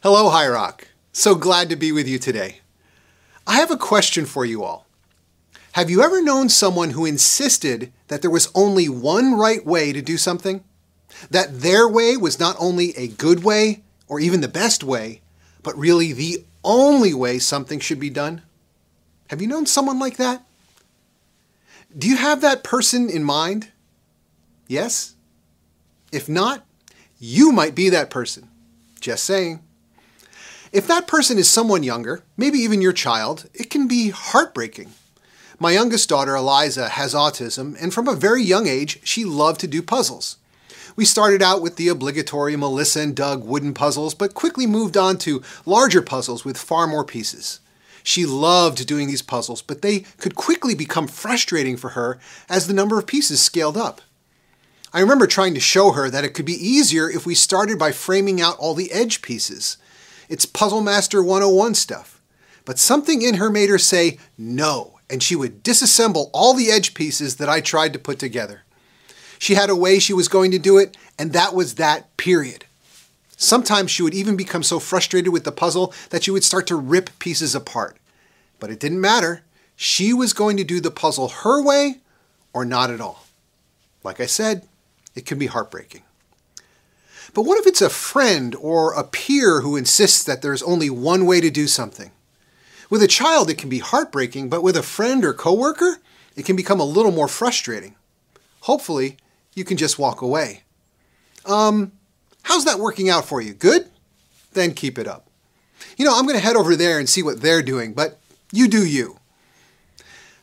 Hello, High Rock. So glad to be with you today. I have a question for you all. Have you ever known someone who insisted that there was only one right way to do something? That their way was not only a good way or even the best way, but really the only way something should be done? Have you known someone like that? Do you have that person in mind? Yes? If not, you might be that person. Just saying. If that person is someone younger, maybe even your child, it can be heartbreaking. My youngest daughter, Eliza, has autism, and from a very young age, she loved to do puzzles. We started out with the obligatory Melissa and Doug wooden puzzles, but quickly moved on to larger puzzles with far more pieces. She loved doing these puzzles, but they could quickly become frustrating for her as the number of pieces scaled up. I remember trying to show her that it could be easier if we started by framing out all the edge pieces. It's Puzzle Master 101 stuff. But something in her made her say no, and she would disassemble all the edge pieces that I tried to put together. She had a way she was going to do it, and that was that, period. Sometimes she would even become so frustrated with the puzzle that she would start to rip pieces apart. But it didn't matter. She was going to do the puzzle her way or not at all. Like I said, it can be heartbreaking. But what if it's a friend or a peer who insists that there's only one way to do something? With a child, it can be heartbreaking, but with a friend or coworker, it can become a little more frustrating. Hopefully, you can just walk away. Um, how's that working out for you? Good? Then keep it up. You know, I'm going to head over there and see what they're doing, but you do you.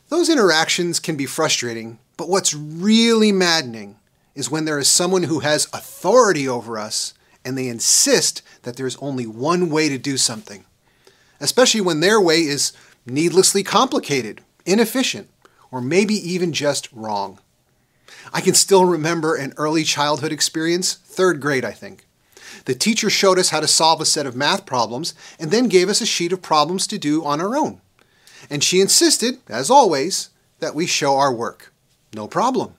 Those interactions can be frustrating, but what's really maddening is when there is someone who has authority over us and they insist that there's only one way to do something, especially when their way is needlessly complicated, inefficient, or maybe even just wrong. I can still remember an early childhood experience, third grade, I think. The teacher showed us how to solve a set of math problems and then gave us a sheet of problems to do on our own. And she insisted, as always, that we show our work. No problem.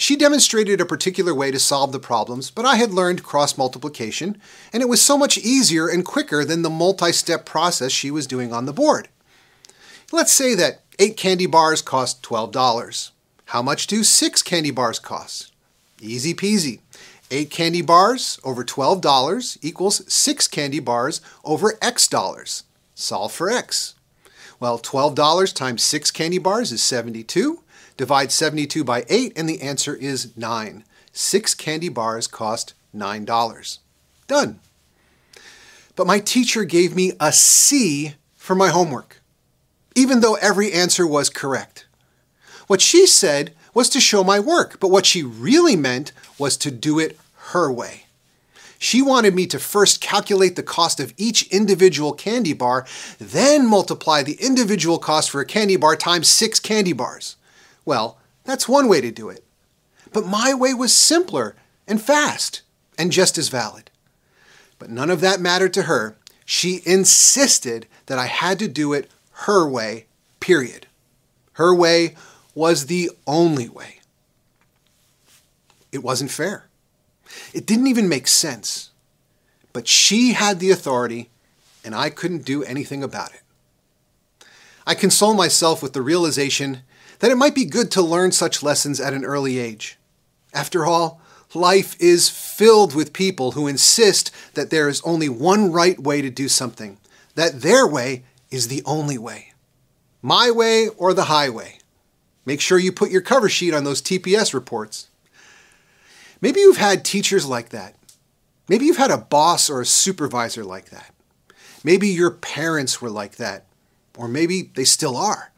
She demonstrated a particular way to solve the problems, but I had learned cross multiplication, and it was so much easier and quicker than the multi step process she was doing on the board. Let's say that eight candy bars cost $12. How much do six candy bars cost? Easy peasy. Eight candy bars over $12 equals six candy bars over X dollars. Solve for X. Well, $12 times six candy bars is 72. Divide 72 by 8, and the answer is 9. Six candy bars cost $9. Done. But my teacher gave me a C for my homework, even though every answer was correct. What she said was to show my work, but what she really meant was to do it her way. She wanted me to first calculate the cost of each individual candy bar, then multiply the individual cost for a candy bar times six candy bars. Well, that's one way to do it. But my way was simpler and fast and just as valid. But none of that mattered to her. She insisted that I had to do it her way, period. Her way was the only way. It wasn't fair. It didn't even make sense. But she had the authority, and I couldn't do anything about it. I console myself with the realization that it might be good to learn such lessons at an early age. After all, life is filled with people who insist that there is only one right way to do something, that their way is the only way. My way or the highway. Make sure you put your cover sheet on those TPS reports. Maybe you've had teachers like that. Maybe you've had a boss or a supervisor like that. Maybe your parents were like that, or maybe they still are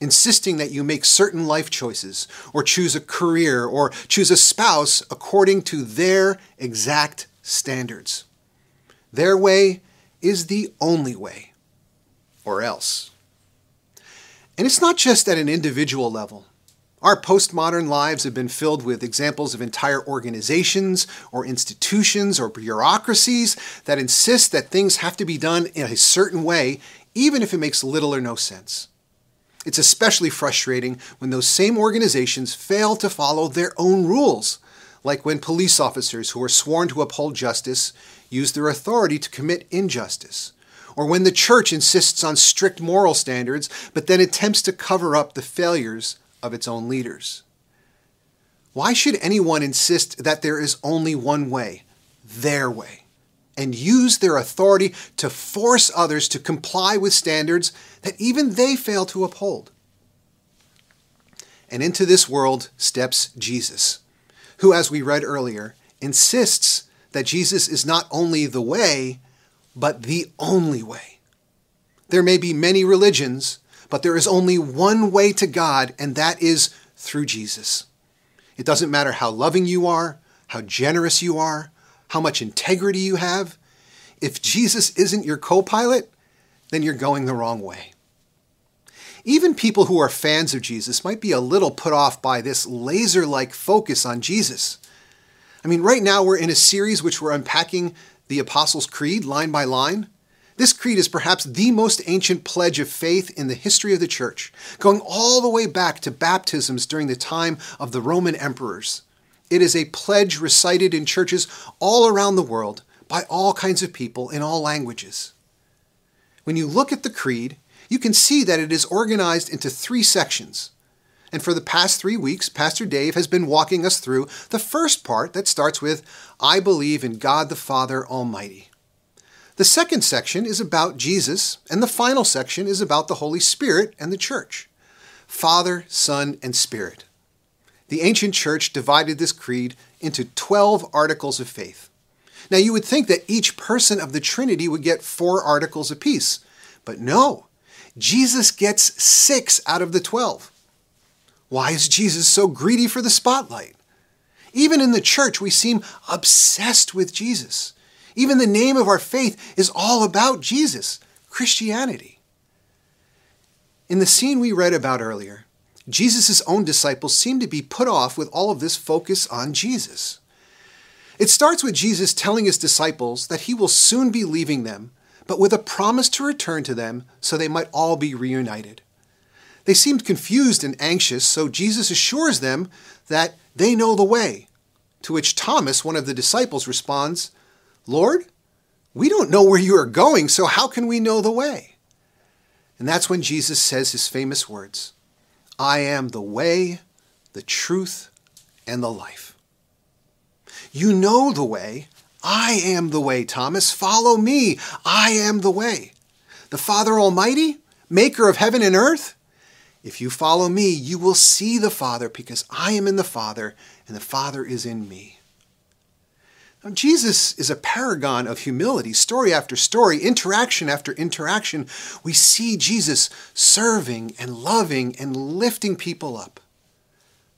insisting that you make certain life choices, or choose a career, or choose a spouse according to their exact standards. Their way is the only way, or else. And it's not just at an individual level. Our postmodern lives have been filled with examples of entire organizations or institutions or bureaucracies that insist that things have to be done in a certain way, even if it makes little or no sense. It's especially frustrating when those same organizations fail to follow their own rules, like when police officers who are sworn to uphold justice use their authority to commit injustice, or when the church insists on strict moral standards but then attempts to cover up the failures of its own leaders. Why should anyone insist that there is only one way, their way, and use their authority to force others to comply with standards that even they fail to uphold? And into this world steps Jesus who, as we read earlier, insists that Jesus is not only the way, but the only way. There may be many religions, but there is only one way to God, and that is through Jesus. It doesn't matter how loving you are, how generous you are, how much integrity you have. If Jesus isn't your co pilot, then you're going the wrong way. Even people who are fans of Jesus might be a little put off by this laser like focus on Jesus. I mean, right now we're in a series which we're unpacking the Apostles' Creed line by line. This creed is perhaps the most ancient pledge of faith in the history of the church, going all the way back to baptisms during the time of the Roman emperors. It is a pledge recited in churches all around the world by all kinds of people in all languages. When you look at the creed, you can see that it is organized into three sections. And for the past three weeks, Pastor Dave has been walking us through the first part that starts with, I believe in God the Father Almighty. The second section is about Jesus, and the final section is about the Holy Spirit and the church Father, Son, and Spirit. The ancient church divided this creed into 12 articles of faith. Now, you would think that each person of the Trinity would get four articles apiece, but no, Jesus gets six out of the 12. Why is Jesus so greedy for the spotlight? Even in the church, we seem obsessed with Jesus. Even the name of our faith is all about Jesus, Christianity. In the scene we read about earlier, Jesus' own disciples seem to be put off with all of this focus on Jesus. It starts with Jesus telling his disciples that he will soon be leaving them but with a promise to return to them so they might all be reunited. They seemed confused and anxious, so Jesus assures them that they know the way. To which Thomas, one of the disciples, responds, Lord, we don't know where you are going, so how can we know the way? And that's when Jesus says his famous words I am the way, the truth, and the life. You know the way I am the way, Thomas. Follow me. I am the way. The Father Almighty, maker of heaven and earth? If you follow me, you will see the Father because I am in the Father and the Father is in me. Now, Jesus is a paragon of humility. Story after story, interaction after interaction, we see Jesus serving and loving and lifting people up.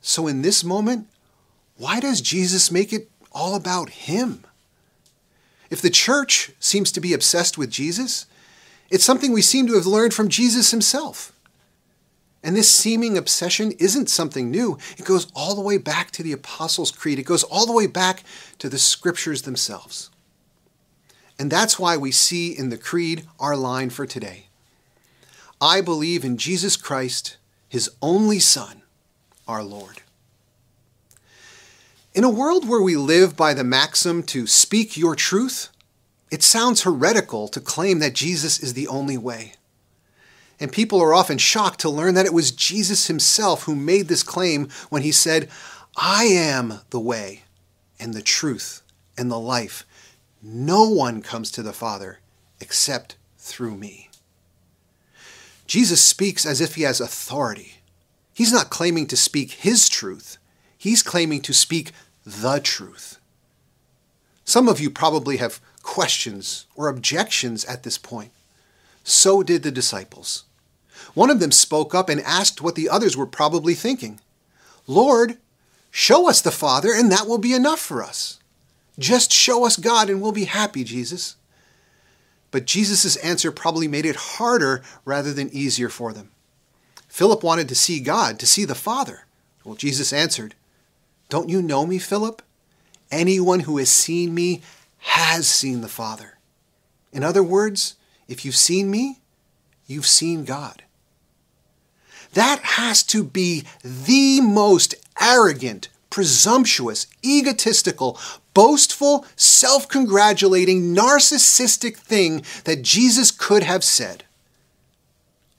So, in this moment, why does Jesus make it all about him? If the church seems to be obsessed with Jesus, it's something we seem to have learned from Jesus himself. And this seeming obsession isn't something new. It goes all the way back to the Apostles' Creed, it goes all the way back to the scriptures themselves. And that's why we see in the Creed our line for today I believe in Jesus Christ, his only Son, our Lord. In a world where we live by the maxim to speak your truth, it sounds heretical to claim that Jesus is the only way. And people are often shocked to learn that it was Jesus himself who made this claim when he said, I am the way and the truth and the life. No one comes to the Father except through me. Jesus speaks as if he has authority. He's not claiming to speak his truth, he's claiming to speak the truth. Some of you probably have questions or objections at this point. So did the disciples. One of them spoke up and asked what the others were probably thinking Lord, show us the Father, and that will be enough for us. Just show us God, and we'll be happy, Jesus. But Jesus' answer probably made it harder rather than easier for them. Philip wanted to see God, to see the Father. Well, Jesus answered, don't you know me, Philip? Anyone who has seen me has seen the Father. In other words, if you've seen me, you've seen God. That has to be the most arrogant, presumptuous, egotistical, boastful, self congratulating, narcissistic thing that Jesus could have said,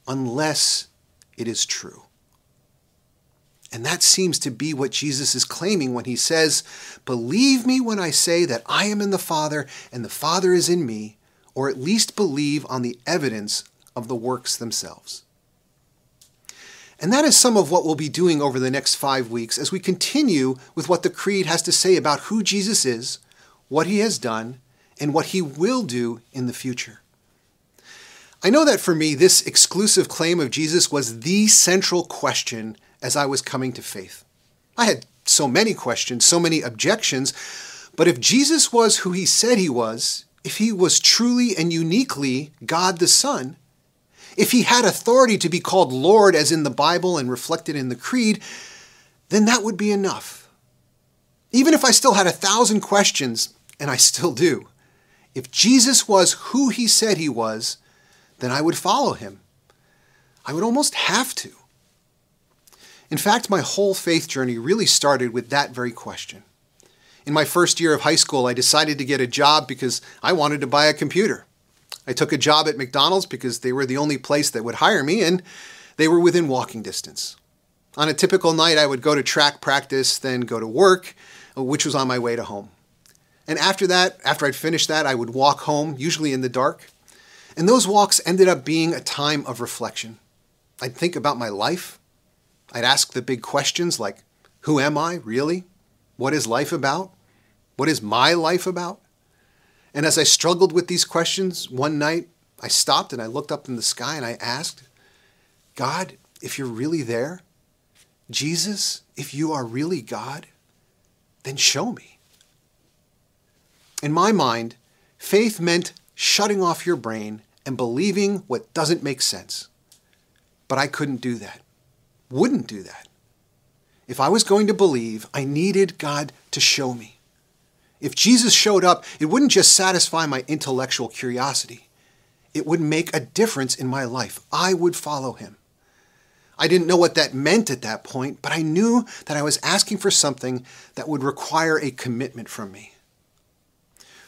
unless it is true. And that seems to be what Jesus is claiming when he says, Believe me when I say that I am in the Father and the Father is in me, or at least believe on the evidence of the works themselves. And that is some of what we'll be doing over the next five weeks as we continue with what the Creed has to say about who Jesus is, what he has done, and what he will do in the future. I know that for me, this exclusive claim of Jesus was the central question as I was coming to faith. I had so many questions, so many objections, but if Jesus was who he said he was, if he was truly and uniquely God the Son, if he had authority to be called Lord as in the Bible and reflected in the Creed, then that would be enough. Even if I still had a thousand questions, and I still do, if Jesus was who he said he was, then I would follow him. I would almost have to. In fact, my whole faith journey really started with that very question. In my first year of high school, I decided to get a job because I wanted to buy a computer. I took a job at McDonald's because they were the only place that would hire me and they were within walking distance. On a typical night, I would go to track practice, then go to work, uh, which was on my way to home. And after that, after I'd finished that, I would walk home, usually in the dark. And those walks ended up being a time of reflection. I'd think about my life, I'd ask the big questions like Who am I, really? What is life about? What is my life about? And as I struggled with these questions, one night I stopped and I looked up in the sky and I asked, God, if you're really there, Jesus, if you are really God, then show me. In my mind, faith meant shutting off your brain and believing what doesn't make sense. But I couldn't do that wouldn't do that. If I was going to believe, I needed God to show me. If Jesus showed up, it wouldn't just satisfy my intellectual curiosity, it would make a difference in my life. I would follow him. I didn't know what that meant at that point, but I knew that I was asking for something that would require a commitment from me.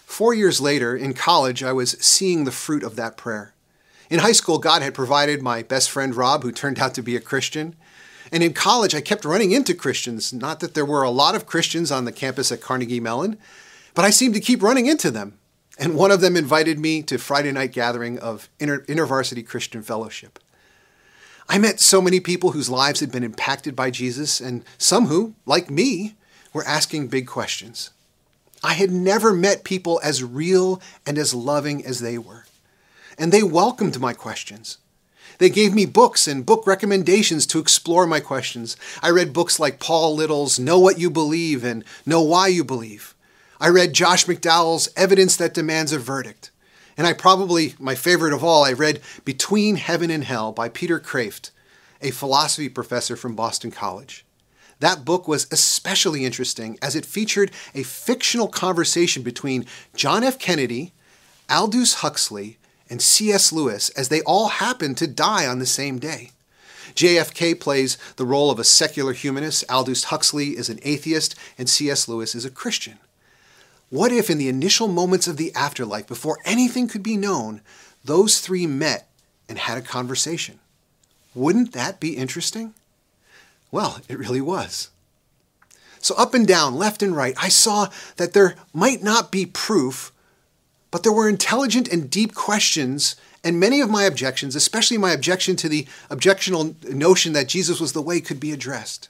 Four years later, in college, I was seeing the fruit of that prayer. In high school, God had provided my best friend Rob, who turned out to be a Christian. And in college, I kept running into Christians. Not that there were a lot of Christians on the campus at Carnegie Mellon, but I seemed to keep running into them. And one of them invited me to Friday night gathering of Inter- InterVarsity Christian Fellowship. I met so many people whose lives had been impacted by Jesus, and some who, like me, were asking big questions. I had never met people as real and as loving as they were and they welcomed my questions. They gave me books and book recommendations to explore my questions. I read books like Paul Little's Know What You Believe and Know Why You Believe. I read Josh McDowell's Evidence That Demands a Verdict. And I probably, my favorite of all, I read Between Heaven and Hell by Peter Kreeft, a philosophy professor from Boston College. That book was especially interesting as it featured a fictional conversation between John F. Kennedy, Aldous Huxley, and C.S. Lewis as they all happen to die on the same day. JFK plays the role of a secular humanist, Aldous Huxley is an atheist, and C.S. Lewis is a Christian. What if, in the initial moments of the afterlife, before anything could be known, those three met and had a conversation? Wouldn't that be interesting? Well, it really was. So, up and down, left and right, I saw that there might not be proof but there were intelligent and deep questions, and many of my objections, especially my objection to the objectional notion that Jesus was the way, could be addressed.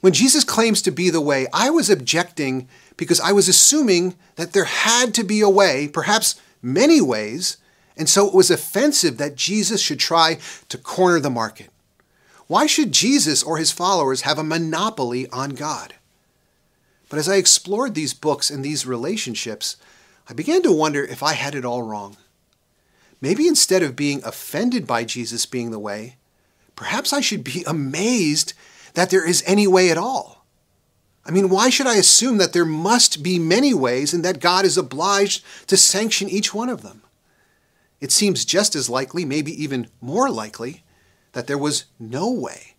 When Jesus claims to be the way, I was objecting because I was assuming that there had to be a way, perhaps many ways, and so it was offensive that Jesus should try to corner the market. Why should Jesus or his followers have a monopoly on God? But as I explored these books and these relationships, I began to wonder if I had it all wrong. Maybe instead of being offended by Jesus being the way, perhaps I should be amazed that there is any way at all. I mean, why should I assume that there must be many ways and that God is obliged to sanction each one of them? It seems just as likely, maybe even more likely, that there was no way,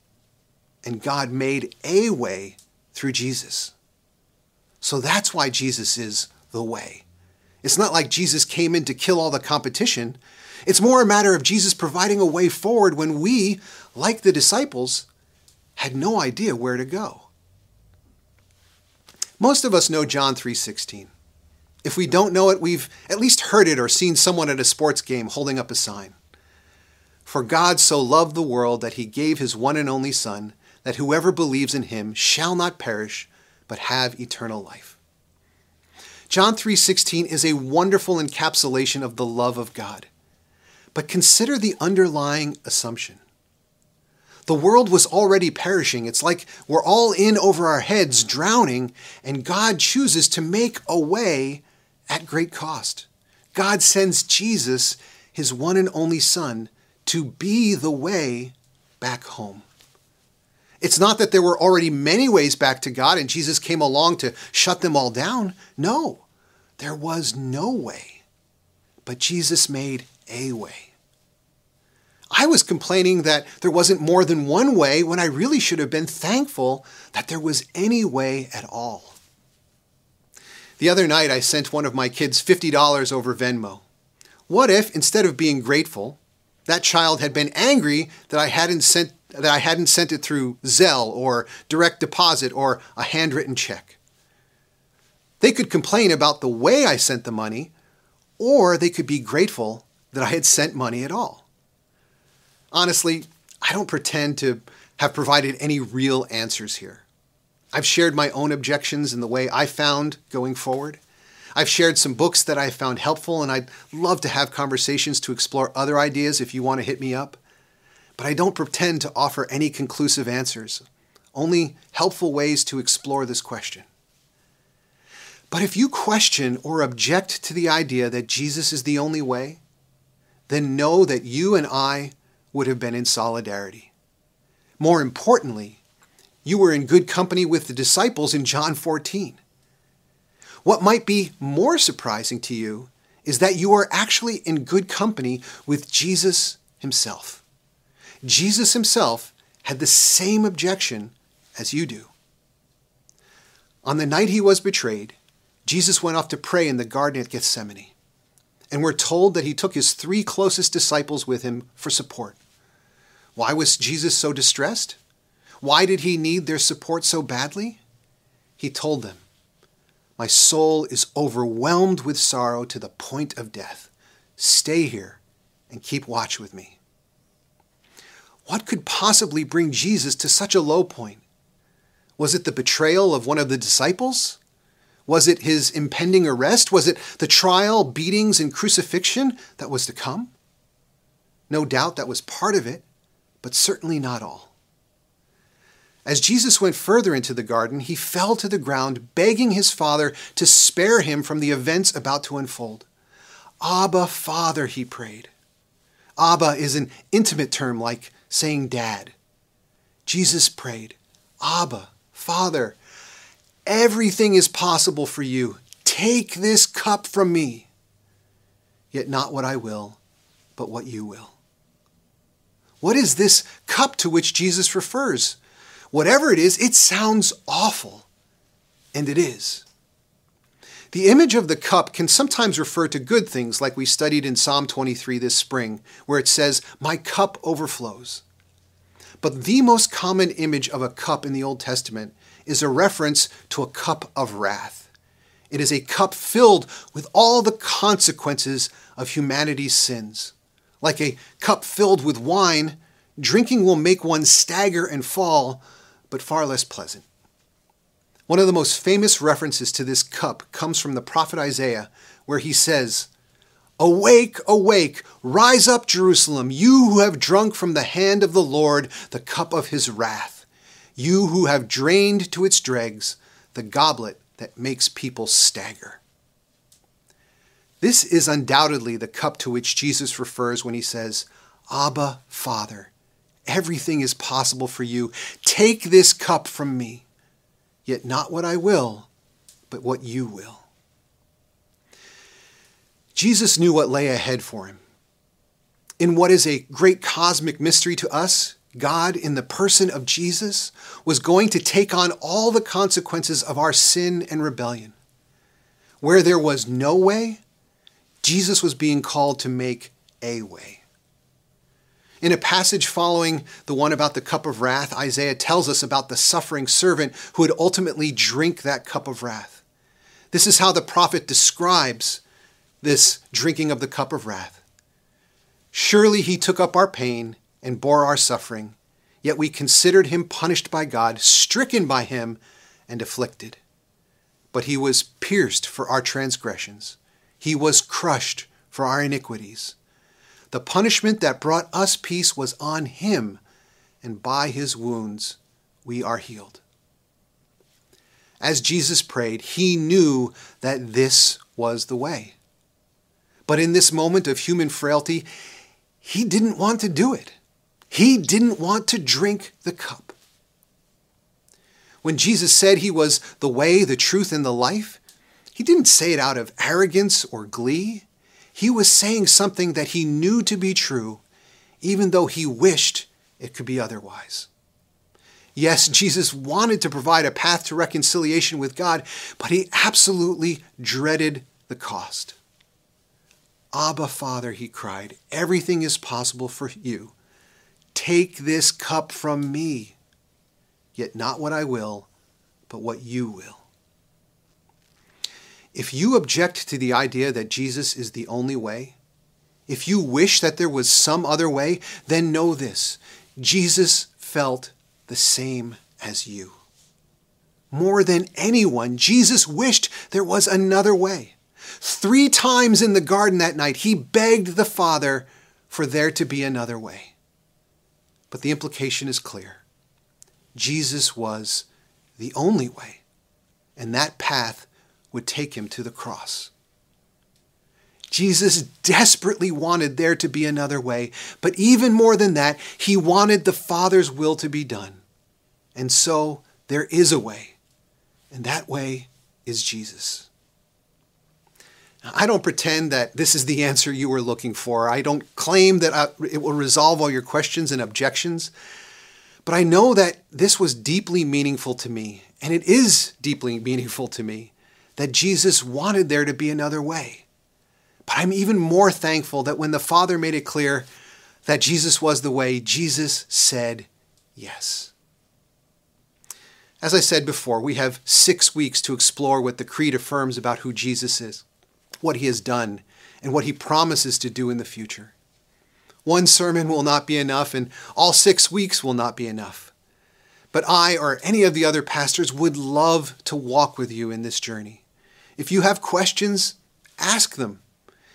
and God made a way through Jesus. So that's why Jesus is the way. It's not like Jesus came in to kill all the competition. It's more a matter of Jesus providing a way forward when we, like the disciples, had no idea where to go. Most of us know John 3:16. If we don't know it, we've at least heard it or seen someone at a sports game holding up a sign. For God so loved the world that he gave his one and only son that whoever believes in him shall not perish but have eternal life. John 3:16 is a wonderful encapsulation of the love of God. But consider the underlying assumption. The world was already perishing. It's like we're all in over our heads, drowning, and God chooses to make a way at great cost. God sends Jesus, his one and only Son, to be the way back home. It's not that there were already many ways back to God and Jesus came along to shut them all down. No, there was no way. But Jesus made a way. I was complaining that there wasn't more than one way when I really should have been thankful that there was any way at all. The other night, I sent one of my kids $50 over Venmo. What if, instead of being grateful, that child had been angry that I hadn't sent that I hadn't sent it through Zelle or direct deposit or a handwritten check. They could complain about the way I sent the money, or they could be grateful that I had sent money at all. Honestly, I don't pretend to have provided any real answers here. I've shared my own objections in the way I found going forward. I've shared some books that I found helpful, and I'd love to have conversations to explore other ideas if you want to hit me up. But I don't pretend to offer any conclusive answers, only helpful ways to explore this question. But if you question or object to the idea that Jesus is the only way, then know that you and I would have been in solidarity. More importantly, you were in good company with the disciples in John 14. What might be more surprising to you is that you are actually in good company with Jesus himself. Jesus himself had the same objection as you do. On the night he was betrayed, Jesus went off to pray in the garden at Gethsemane. And we're told that he took his three closest disciples with him for support. Why was Jesus so distressed? Why did he need their support so badly? He told them, My soul is overwhelmed with sorrow to the point of death. Stay here and keep watch with me. What could possibly bring Jesus to such a low point? Was it the betrayal of one of the disciples? Was it his impending arrest? Was it the trial, beatings, and crucifixion that was to come? No doubt that was part of it, but certainly not all. As Jesus went further into the garden, he fell to the ground, begging his Father to spare him from the events about to unfold. Abba, Father, he prayed. Abba is an intimate term like saying dad. Jesus prayed, Abba, Father, everything is possible for you. Take this cup from me. Yet not what I will, but what you will. What is this cup to which Jesus refers? Whatever it is, it sounds awful. And it is. The image of the cup can sometimes refer to good things, like we studied in Psalm 23 this spring, where it says, My cup overflows. But the most common image of a cup in the Old Testament is a reference to a cup of wrath. It is a cup filled with all the consequences of humanity's sins. Like a cup filled with wine, drinking will make one stagger and fall, but far less pleasant. One of the most famous references to this cup comes from the prophet Isaiah, where he says, Awake, awake, rise up, Jerusalem, you who have drunk from the hand of the Lord the cup of his wrath, you who have drained to its dregs the goblet that makes people stagger. This is undoubtedly the cup to which Jesus refers when he says, Abba, Father, everything is possible for you. Take this cup from me, yet not what I will, but what you will. Jesus knew what lay ahead for him. In what is a great cosmic mystery to us, God, in the person of Jesus, was going to take on all the consequences of our sin and rebellion. Where there was no way, Jesus was being called to make a way. In a passage following the one about the cup of wrath, Isaiah tells us about the suffering servant who would ultimately drink that cup of wrath. This is how the prophet describes this drinking of the cup of wrath. Surely he took up our pain and bore our suffering, yet we considered him punished by God, stricken by him, and afflicted. But he was pierced for our transgressions, he was crushed for our iniquities. The punishment that brought us peace was on him, and by his wounds we are healed. As Jesus prayed, he knew that this was the way. But in this moment of human frailty, he didn't want to do it. He didn't want to drink the cup. When Jesus said he was the way, the truth, and the life, he didn't say it out of arrogance or glee. He was saying something that he knew to be true, even though he wished it could be otherwise. Yes, Jesus wanted to provide a path to reconciliation with God, but he absolutely dreaded the cost. Abba, Father, he cried, everything is possible for you. Take this cup from me, yet not what I will, but what you will. If you object to the idea that Jesus is the only way, if you wish that there was some other way, then know this Jesus felt the same as you. More than anyone, Jesus wished there was another way. Three times in the garden that night, he begged the Father for there to be another way. But the implication is clear Jesus was the only way, and that path would take him to the cross. Jesus desperately wanted there to be another way, but even more than that, he wanted the Father's will to be done. And so there is a way, and that way is Jesus. I don't pretend that this is the answer you were looking for. I don't claim that uh, it will resolve all your questions and objections. But I know that this was deeply meaningful to me, and it is deeply meaningful to me that Jesus wanted there to be another way. But I'm even more thankful that when the Father made it clear that Jesus was the way, Jesus said yes. As I said before, we have six weeks to explore what the Creed affirms about who Jesus is, what he has done, and what he promises to do in the future. One sermon will not be enough, and all six weeks will not be enough. But I or any of the other pastors would love to walk with you in this journey. If you have questions, ask them.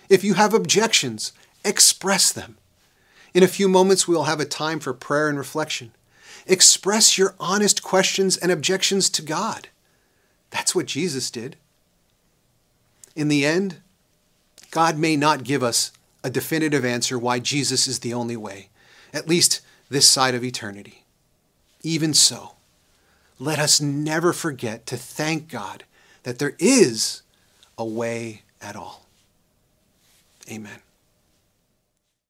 If you have objections, express them. In a few moments, we'll have a time for prayer and reflection. Express your honest questions and objections to God. That's what Jesus did. In the end, God may not give us a definitive answer why Jesus is the only way, at least this side of eternity. Even so, let us never forget to thank God that there is a way at all. Amen.